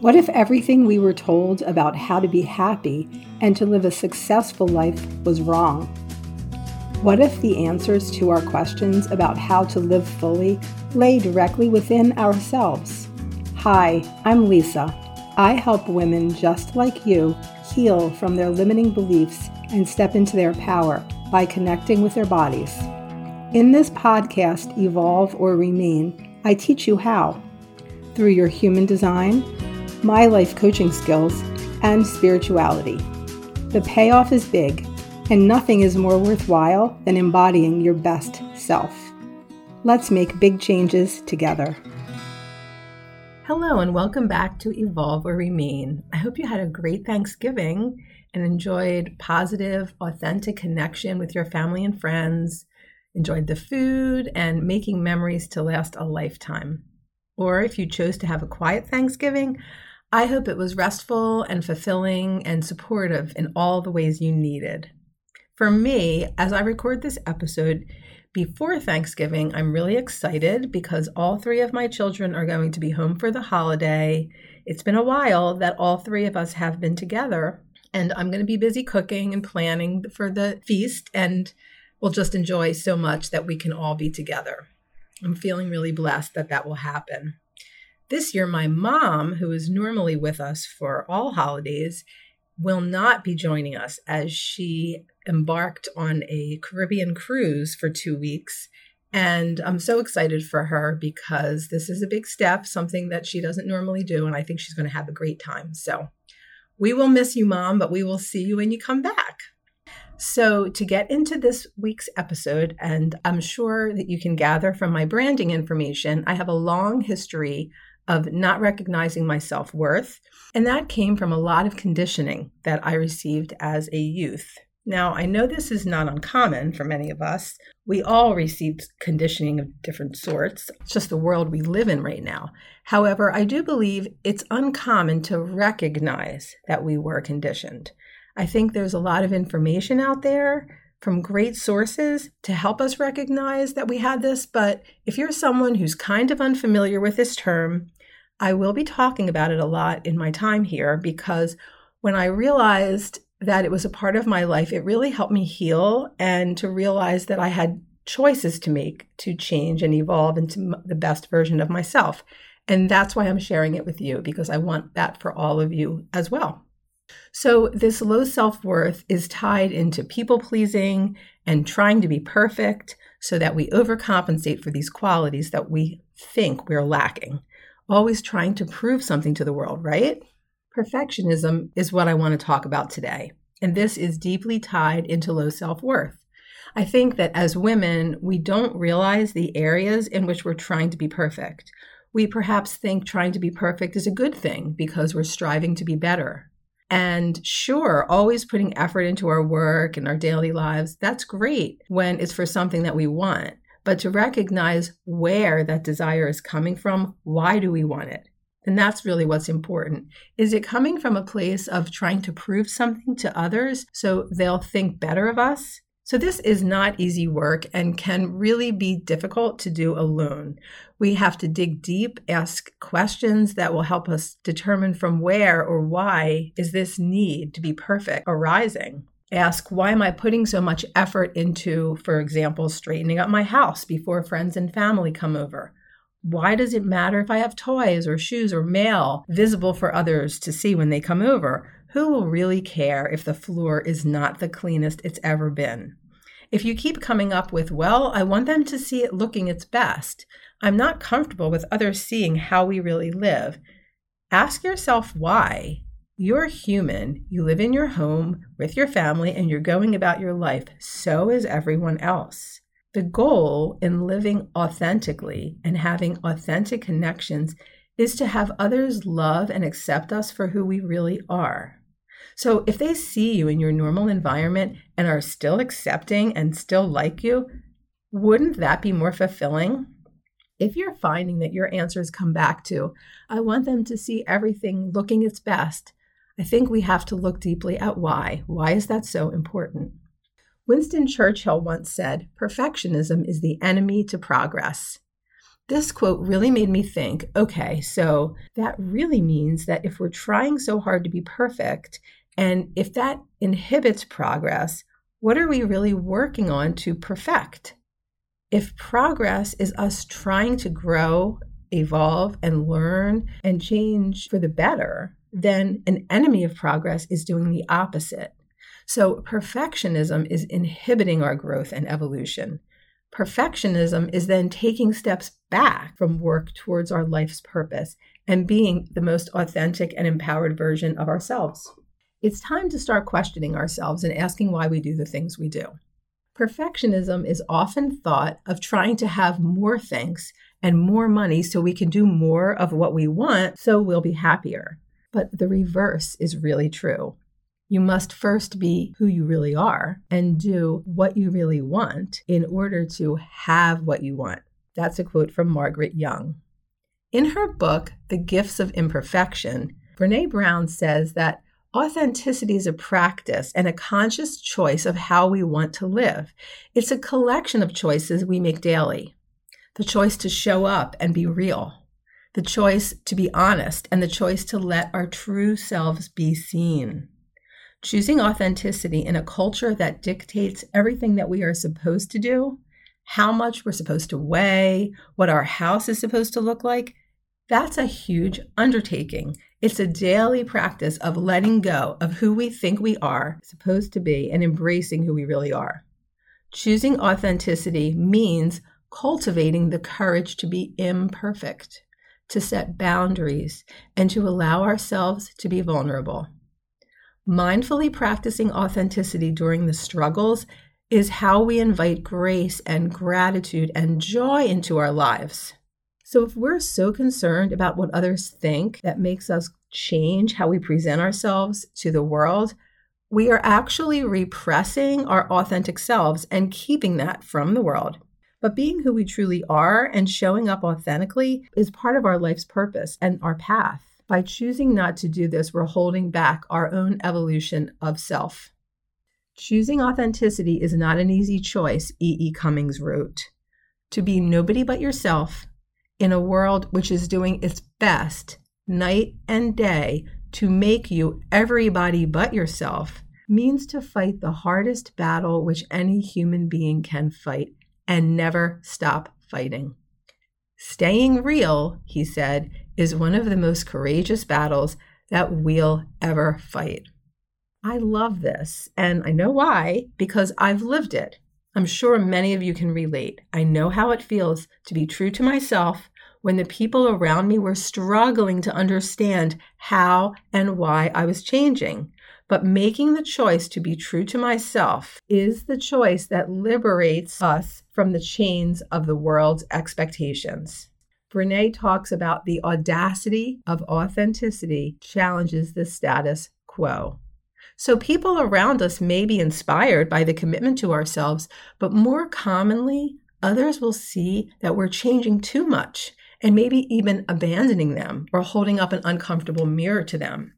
What if everything we were told about how to be happy and to live a successful life was wrong? What if the answers to our questions about how to live fully lay directly within ourselves? Hi, I'm Lisa. I help women just like you heal from their limiting beliefs and step into their power by connecting with their bodies. In this podcast, Evolve or Remain, I teach you how. Through your human design, my life coaching skills, and spirituality. The payoff is big, and nothing is more worthwhile than embodying your best self. Let's make big changes together. Hello, and welcome back to Evolve or Remain. I hope you had a great Thanksgiving and enjoyed positive, authentic connection with your family and friends, enjoyed the food, and making memories to last a lifetime. Or if you chose to have a quiet Thanksgiving, I hope it was restful and fulfilling and supportive in all the ways you needed. For me, as I record this episode before Thanksgiving, I'm really excited because all three of my children are going to be home for the holiday. It's been a while that all three of us have been together, and I'm going to be busy cooking and planning for the feast, and we'll just enjoy so much that we can all be together. I'm feeling really blessed that that will happen. This year, my mom, who is normally with us for all holidays, will not be joining us as she embarked on a Caribbean cruise for two weeks. And I'm so excited for her because this is a big step, something that she doesn't normally do. And I think she's going to have a great time. So we will miss you, Mom, but we will see you when you come back. So, to get into this week's episode, and I'm sure that you can gather from my branding information, I have a long history of not recognizing my self worth. And that came from a lot of conditioning that I received as a youth. Now, I know this is not uncommon for many of us. We all received conditioning of different sorts. It's just the world we live in right now. However, I do believe it's uncommon to recognize that we were conditioned. I think there's a lot of information out there from great sources to help us recognize that we had this. But if you're someone who's kind of unfamiliar with this term, I will be talking about it a lot in my time here because when I realized that it was a part of my life, it really helped me heal and to realize that I had choices to make to change and evolve into the best version of myself. And that's why I'm sharing it with you because I want that for all of you as well. So, this low self worth is tied into people pleasing and trying to be perfect so that we overcompensate for these qualities that we think we're lacking always trying to prove something to the world, right? Perfectionism is what I want to talk about today. And this is deeply tied into low self worth. I think that as women, we don't realize the areas in which we're trying to be perfect. We perhaps think trying to be perfect is a good thing because we're striving to be better. And sure, always putting effort into our work and our daily lives, that's great when it's for something that we want but to recognize where that desire is coming from. Why do we want it? And that's really what's important. Is it coming from a place of trying to prove something to others so they'll think better of us? So, this is not easy work and can really be difficult to do alone. We have to dig deep, ask questions that will help us determine from where or why is this need to be perfect arising ask why am I putting so much effort into, for example, straightening up my house before friends and family come over? Why does it matter if I have toys or shoes or mail visible for others to see when they come over? Who will really care if the floor is not the cleanest it's ever been? If you keep coming up with, well, I want them to see it looking its best, I'm not comfortable with others seeing how we really live, ask yourself why you're human. You live in your home with your family and you're going about your life. So is everyone else. The goal in living authentically and having authentic connections is to have others love and accept us for who we really are. So if they see you in your normal environment and are still accepting and still like you, wouldn't that be more fulfilling? If you're finding that your answers come back to, I want them to see everything looking its best, I think we have to look deeply at why. Why is that so important? Winston Churchill once said, Perfectionism is the enemy to progress. This quote really made me think okay, so that really means that if we're trying so hard to be perfect, and if that inhibits progress, what are we really working on to perfect? If progress is us trying to grow, evolve, and learn and change for the better, then an enemy of progress is doing the opposite. So, perfectionism is inhibiting our growth and evolution. Perfectionism is then taking steps back from work towards our life's purpose and being the most authentic and empowered version of ourselves. It's time to start questioning ourselves and asking why we do the things we do. Perfectionism is often thought of trying to have more things and more money so we can do more of what we want so we'll be happier. But the reverse is really true. You must first be who you really are and do what you really want in order to have what you want. That's a quote from Margaret Young. In her book, The Gifts of Imperfection, Brene Brown says that authenticity is a practice and a conscious choice of how we want to live. It's a collection of choices we make daily. The choice to show up and be real, the choice to be honest, and the choice to let our true selves be seen. Choosing authenticity in a culture that dictates everything that we are supposed to do, how much we're supposed to weigh, what our house is supposed to look like, that's a huge undertaking. It's a daily practice of letting go of who we think we are supposed to be and embracing who we really are. Choosing authenticity means cultivating the courage to be imperfect, to set boundaries, and to allow ourselves to be vulnerable. Mindfully practicing authenticity during the struggles is how we invite grace and gratitude and joy into our lives. So, if we're so concerned about what others think that makes us change how we present ourselves to the world, we are actually repressing our authentic selves and keeping that from the world. But being who we truly are and showing up authentically is part of our life's purpose and our path. By choosing not to do this, we're holding back our own evolution of self. Choosing authenticity is not an easy choice, E. E. Cummings wrote. To be nobody but yourself in a world which is doing its best night and day to make you everybody but yourself means to fight the hardest battle which any human being can fight and never stop fighting. Staying real, he said, is one of the most courageous battles that we'll ever fight. I love this, and I know why, because I've lived it. I'm sure many of you can relate. I know how it feels to be true to myself when the people around me were struggling to understand how and why I was changing. But making the choice to be true to myself is the choice that liberates us from the chains of the world's expectations. Brene talks about the audacity of authenticity challenges the status quo. So, people around us may be inspired by the commitment to ourselves, but more commonly, others will see that we're changing too much and maybe even abandoning them or holding up an uncomfortable mirror to them.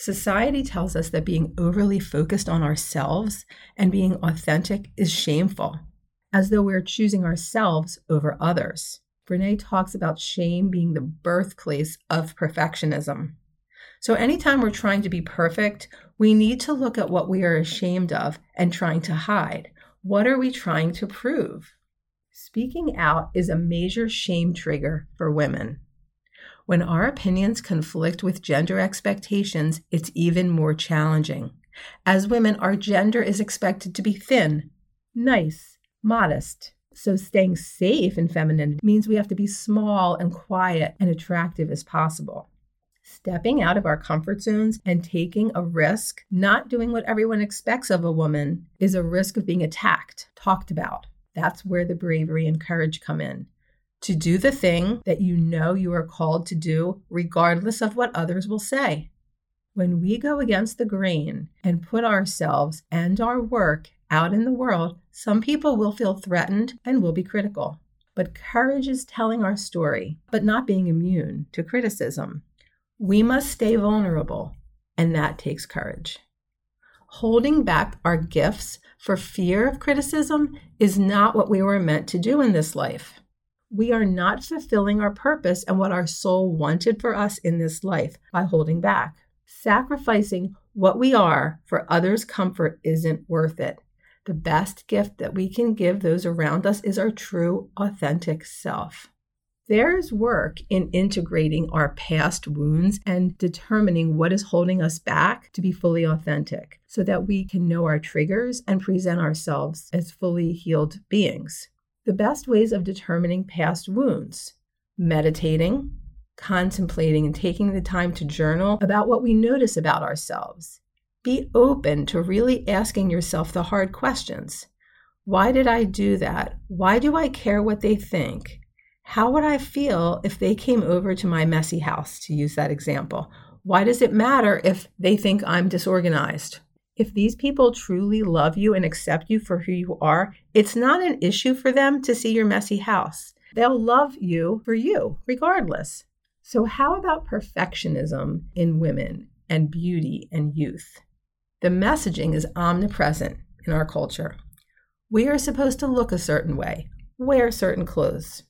Society tells us that being overly focused on ourselves and being authentic is shameful, as though we're choosing ourselves over others. Brene talks about shame being the birthplace of perfectionism. So, anytime we're trying to be perfect, we need to look at what we are ashamed of and trying to hide. What are we trying to prove? Speaking out is a major shame trigger for women. When our opinions conflict with gender expectations, it's even more challenging. As women, our gender is expected to be thin, nice, modest. So, staying safe in feminine means we have to be small and quiet and attractive as possible. Stepping out of our comfort zones and taking a risk, not doing what everyone expects of a woman, is a risk of being attacked, talked about. That's where the bravery and courage come in to do the thing that you know you are called to do, regardless of what others will say. When we go against the grain and put ourselves and our work out in the world, some people will feel threatened and will be critical. But courage is telling our story, but not being immune to criticism. We must stay vulnerable, and that takes courage. Holding back our gifts for fear of criticism is not what we were meant to do in this life. We are not fulfilling our purpose and what our soul wanted for us in this life by holding back. Sacrificing what we are for others' comfort isn't worth it. The best gift that we can give those around us is our true, authentic self. There's work in integrating our past wounds and determining what is holding us back to be fully authentic so that we can know our triggers and present ourselves as fully healed beings. The best ways of determining past wounds meditating, contemplating, and taking the time to journal about what we notice about ourselves. Be open to really asking yourself the hard questions. Why did I do that? Why do I care what they think? How would I feel if they came over to my messy house, to use that example? Why does it matter if they think I'm disorganized? If these people truly love you and accept you for who you are, it's not an issue for them to see your messy house. They'll love you for you, regardless. So, how about perfectionism in women and beauty and youth? The messaging is omnipresent in our culture. We are supposed to look a certain way, wear certain clothes,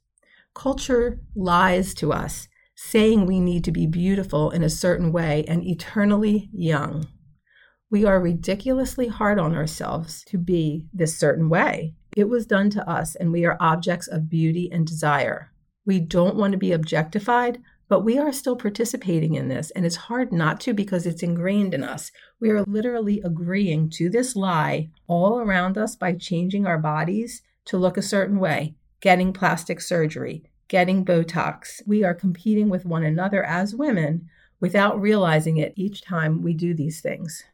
Culture lies to us, saying we need to be beautiful in a certain way and eternally young. We are ridiculously hard on ourselves to be this certain way. It was done to us, and we are objects of beauty and desire. We don't want to be objectified, but we are still participating in this, and it's hard not to because it's ingrained in us. We are literally agreeing to this lie all around us by changing our bodies to look a certain way, getting plastic surgery, getting Botox. We are competing with one another as women without realizing it each time we do these things.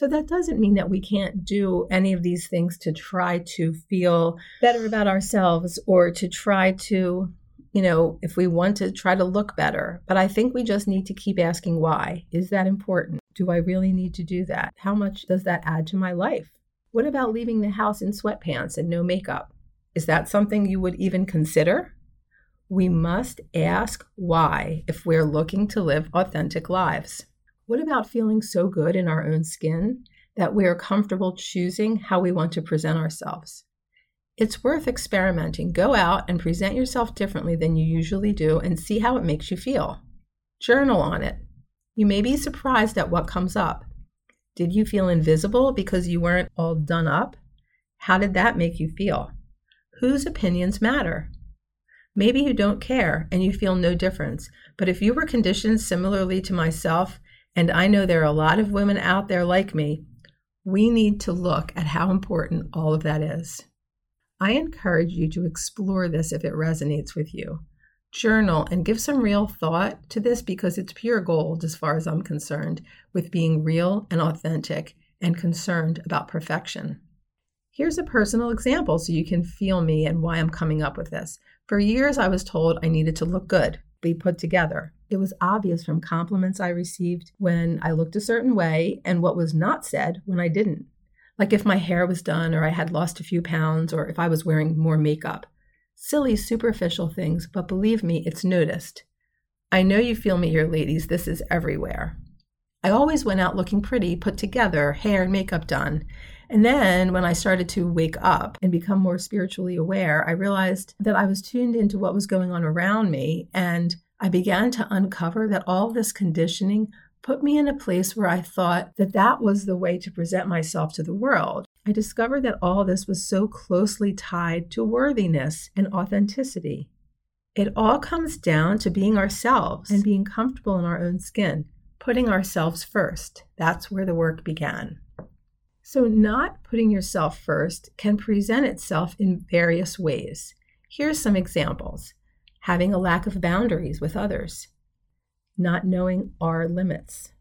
So that doesn't mean that we can't do any of these things to try to feel better about ourselves or to try to, you know, if we want to try to look better. But I think we just need to keep asking why. Is that important? Do I really need to do that? How much does that add to my life? What about leaving the house in sweatpants and no makeup? Is that something you would even consider? We must ask why if we're looking to live authentic lives. What about feeling so good in our own skin that we are comfortable choosing how we want to present ourselves? It's worth experimenting. Go out and present yourself differently than you usually do and see how it makes you feel. Journal on it. You may be surprised at what comes up. Did you feel invisible because you weren't all done up? How did that make you feel? Whose opinions matter? Maybe you don't care and you feel no difference. But if you were conditioned similarly to myself, and I know there are a lot of women out there like me, we need to look at how important all of that is. I encourage you to explore this if it resonates with you. Journal and give some real thought to this because it's pure gold, as far as I'm concerned, with being real and authentic and concerned about perfection. Here's a personal example so you can feel me and why I'm coming up with this. For years, I was told I needed to look good, be put together. It was obvious from compliments I received when I looked a certain way and what was not said when I didn't. Like if my hair was done or I had lost a few pounds or if I was wearing more makeup. Silly, superficial things, but believe me, it's noticed. I know you feel me here, ladies. This is everywhere. I always went out looking pretty, put together, hair and makeup done. And then when I started to wake up and become more spiritually aware, I realized that I was tuned into what was going on around me. And I began to uncover that all this conditioning put me in a place where I thought that that was the way to present myself to the world. I discovered that all this was so closely tied to worthiness and authenticity. It all comes down to being ourselves and being comfortable in our own skin, putting ourselves first. That's where the work began. So, not putting yourself first can present itself in various ways. Here's some examples. Having a lack of boundaries with others, not knowing our limits,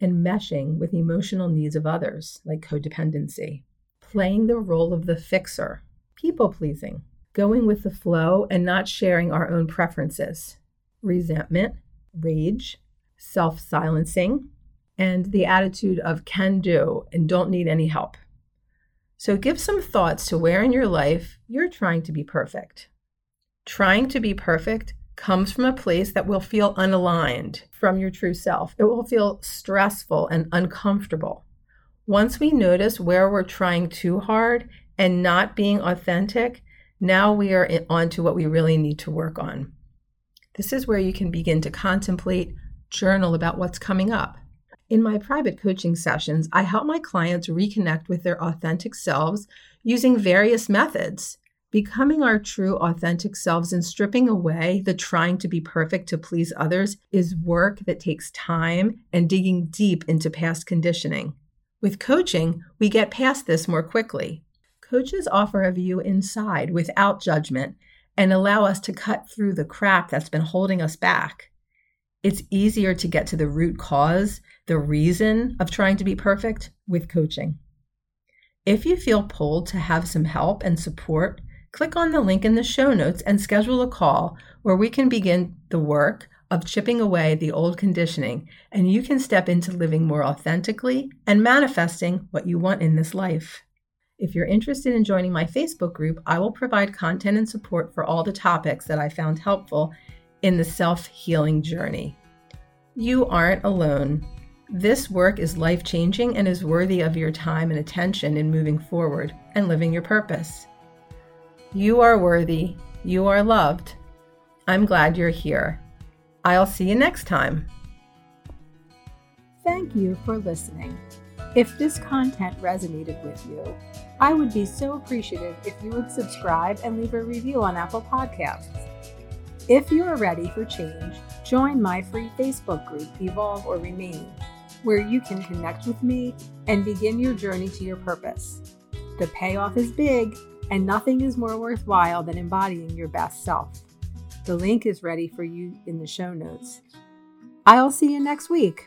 and meshing with emotional needs of others, like codependency, playing the role of the fixer, people pleasing, going with the flow and not sharing our own preferences, resentment, rage, self silencing, and the attitude of can do and don't need any help. So give some thoughts to where in your life you're trying to be perfect. Trying to be perfect comes from a place that will feel unaligned from your true self. It will feel stressful and uncomfortable. Once we notice where we're trying too hard and not being authentic, Now we are on to what we really need to work on. This is where you can begin to contemplate, journal about what's coming up. In my private coaching sessions, I help my clients reconnect with their authentic selves using various methods. Becoming our true authentic selves and stripping away the trying to be perfect to please others is work that takes time and digging deep into past conditioning. With coaching, we get past this more quickly. Coaches offer a view inside without judgment and allow us to cut through the crap that's been holding us back. It's easier to get to the root cause, the reason of trying to be perfect with coaching. If you feel pulled to have some help and support, click on the link in the show notes and schedule a call where we can begin the work of chipping away the old conditioning and you can step into living more authentically and manifesting what you want in this life. If you're interested in joining my Facebook group, I will provide content and support for all the topics that I found helpful in the self healing journey. You aren't alone. This work is life changing and is worthy of your time and attention in moving forward and living your purpose. You are worthy. You are loved. I'm glad you're here. I'll see you next time. Thank you for listening. If this content resonated with you, I would be so appreciative if you would subscribe and leave a review on Apple Podcasts. If you are ready for change, join my free Facebook group, Evolve or Remain, where you can connect with me and begin your journey to your purpose. The payoff is big and nothing is more worthwhile than embodying your best self. The link is ready for you in the show notes. I'll see you next week.